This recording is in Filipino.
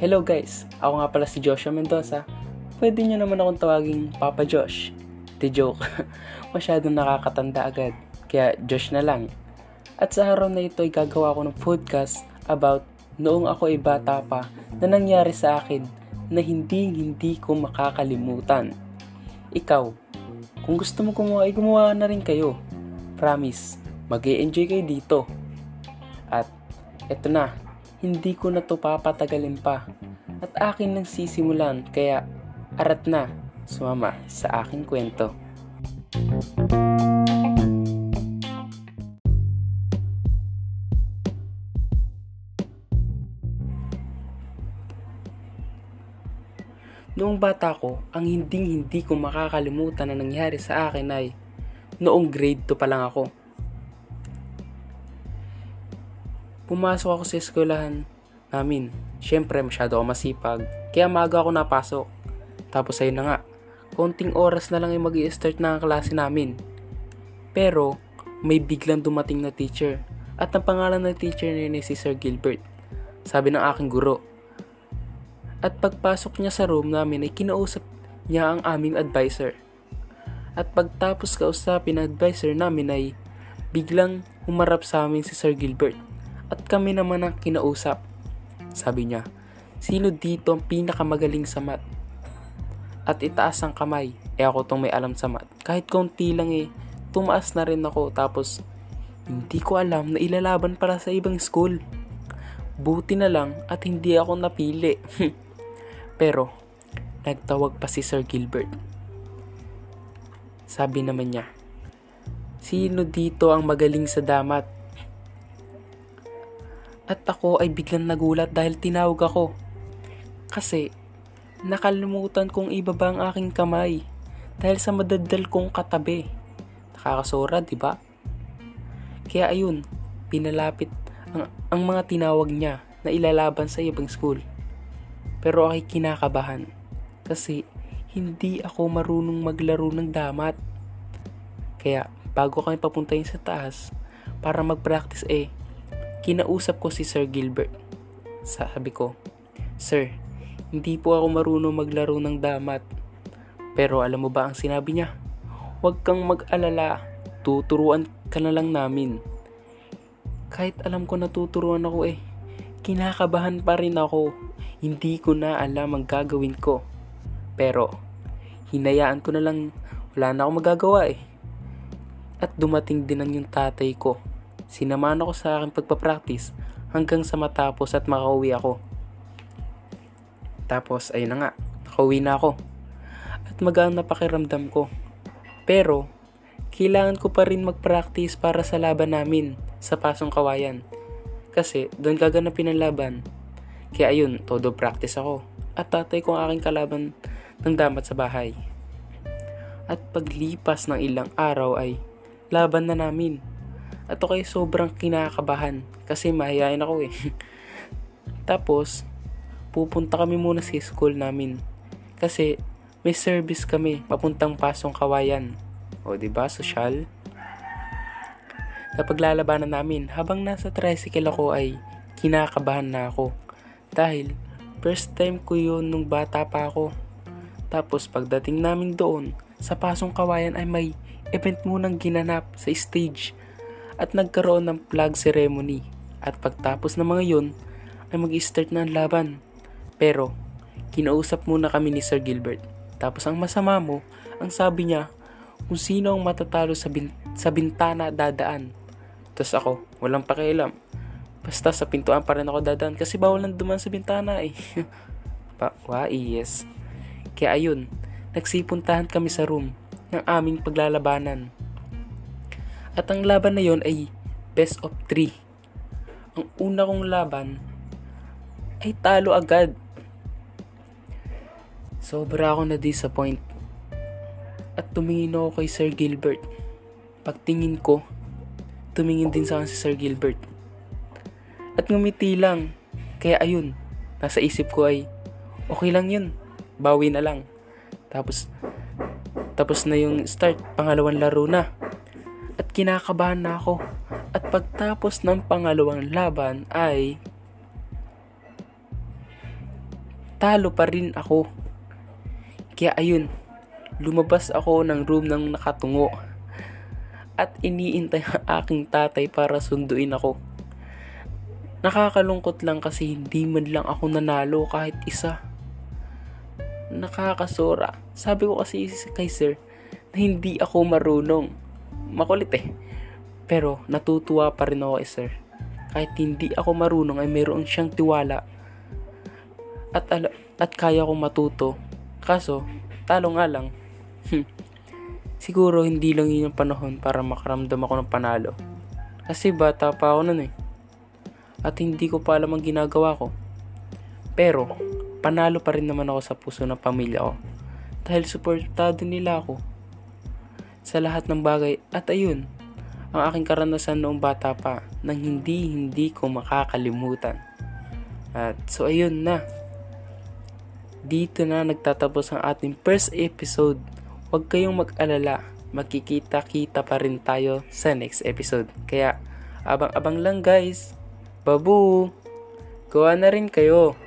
Hello guys, ako nga pala si Joshua Mendoza. Pwede nyo naman akong tawaging Papa Josh. The joke, masyadong nakakatanda agad, kaya Josh na lang. At sa araw na ito ay gagawa ko ng podcast about noong ako ay bata pa na nangyari sa akin na hindi hindi ko makakalimutan. Ikaw, kung gusto mo gumawa ay gumawa na rin kayo. Promise, mag enjoy kayo dito. At eto na, hindi ko na to papatagalin pa. At akin nang sisimulan, kaya arat na, sumama sa aking kwento. Noong bata ko, ang hinding hindi ko makakalimutan na nangyari sa akin ay noong grade 2 pa lang ako. Pumasok ako sa eskwelahan namin. Siyempre, masyado ako masipag. Kaya maaga ako napasok. Tapos ayun na nga, konting oras na lang ay mag start na ang klase namin. Pero, may biglang dumating na teacher. At ang pangalan ng teacher na yun ay si Sir Gilbert. Sabi ng aking guro. At pagpasok niya sa room namin ay kinausap niya ang aming advisor. At pagtapos kausapin ng advisor namin ay biglang humarap sa amin si Sir Gilbert. At kami naman ang kinausap. Sabi niya, sino dito ang pinakamagaling sa mat? At itaas ang kamay. Eh ako tong may alam sa mat. Kahit konti lang eh, tumaas na rin ako. Tapos, hindi ko alam na ilalaban para sa ibang school. Buti na lang at hindi ako napili. Pero, nagtawag pa si Sir Gilbert. Sabi naman niya, Sino dito ang magaling sa damat? At ako ay biglang nagulat dahil tinawag ako. Kasi, nakalimutan kong ibaba ang aking kamay dahil sa madadal kong katabi. Nakakasora, di ba? Kaya ayun, pinalapit ang, ang mga tinawag niya na ilalaban sa ibang school. Pero ako ay kinakabahan kasi hindi ako marunong maglaro ng damat. Kaya bago kami papuntahin sa taas para mag-practice eh, kinausap ko si Sir Gilbert. Sabi ko, Sir, hindi po ako marunong maglaro ng damat. Pero alam mo ba ang sinabi niya? Huwag kang mag-alala, tuturuan ka na lang namin. Kahit alam ko natuturuan ako eh, kinakabahan pa rin ako. Hindi ko na alam ang gagawin ko. Pero, hinayaan ko na lang, wala na akong magagawa eh. At dumating din ang yung tatay ko. Sinamahan ako sa aking pagpapractice hanggang sa matapos at makauwi ako. Tapos, ayun na nga, nakauwi na ako. At magaan na pakiramdam ko. Pero, kailangan ko pa rin mag-practice para sa laban namin sa pasong kawayan. Kasi, doon gaganapin ang laban kaya ayun, todo practice ako. At tatay ko ang aking kalaban ng damat sa bahay. At paglipas ng ilang araw ay laban na namin. At ako ay sobrang kinakabahan kasi mahihain ako eh. Tapos, pupunta kami muna sa school namin. Kasi may service kami papuntang pasong kawayan. O, ba Social. Napaglalabanan namin, habang nasa tricycle ako ay kinakabahan na ako dahil first time ko yun nung bata pa ako. Tapos pagdating namin doon, sa pasong kawayan ay may event munang ginanap sa stage at nagkaroon ng flag ceremony. At pagtapos ng mga yun, ay mag-start na ang laban. Pero, kinausap muna kami ni Sir Gilbert. Tapos ang masama mo, ang sabi niya, kung sino ang matatalo sa, bin- sa bintana dadaan. Tapos ako, walang pakialam. Basta sa pintuan pa rin ako dadaan kasi bawal nang duman sa bintana eh. pa, wa, yes. Kaya ayun, nagsipuntahan kami sa room ng aming paglalabanan. At ang laban na yon ay best of 3. Ang una kong laban ay talo agad. Sobra ako na-disappoint. At tumingin ako kay Sir Gilbert. Pagtingin ko, tumingin din sa akin si Sir Gilbert at ngumiti lang. Kaya ayun, nasa isip ko ay, okay lang yun, bawi na lang. Tapos, tapos na yung start, pangalawang laro na. At kinakabahan na ako. At pagtapos ng pangalawang laban ay talo pa rin ako. Kaya ayun, lumabas ako ng room ng nakatungo at iniintay ang aking tatay para sunduin ako. Nakakalungkot lang kasi hindi man lang ako nanalo kahit isa. Nakakasora. Sabi ko kasi kay sir na hindi ako marunong. Makulit eh. Pero natutuwa pa rin ako kay sir. Kahit hindi ako marunong ay mayroon siyang tiwala. At, ala- at kaya kong matuto. Kaso, talo nga lang. Hmm. Siguro hindi lang yun yung panahon para makaramdam ako ng panalo. Kasi bata pa ako nun eh. At hindi ko pa alam ang ginagawa ko. Pero, panalo pa rin naman ako sa puso ng pamilya ko. Dahil suportado nila ako sa lahat ng bagay. At ayun, ang aking karanasan noong bata pa nang hindi hindi ko makakalimutan. At so ayun na. Dito na nagtatapos ang ating first episode. Huwag kayong mag-alala. Magkikita-kita pa rin tayo sa next episode. Kaya abang-abang lang guys. Babu! Gawa na rin kayo.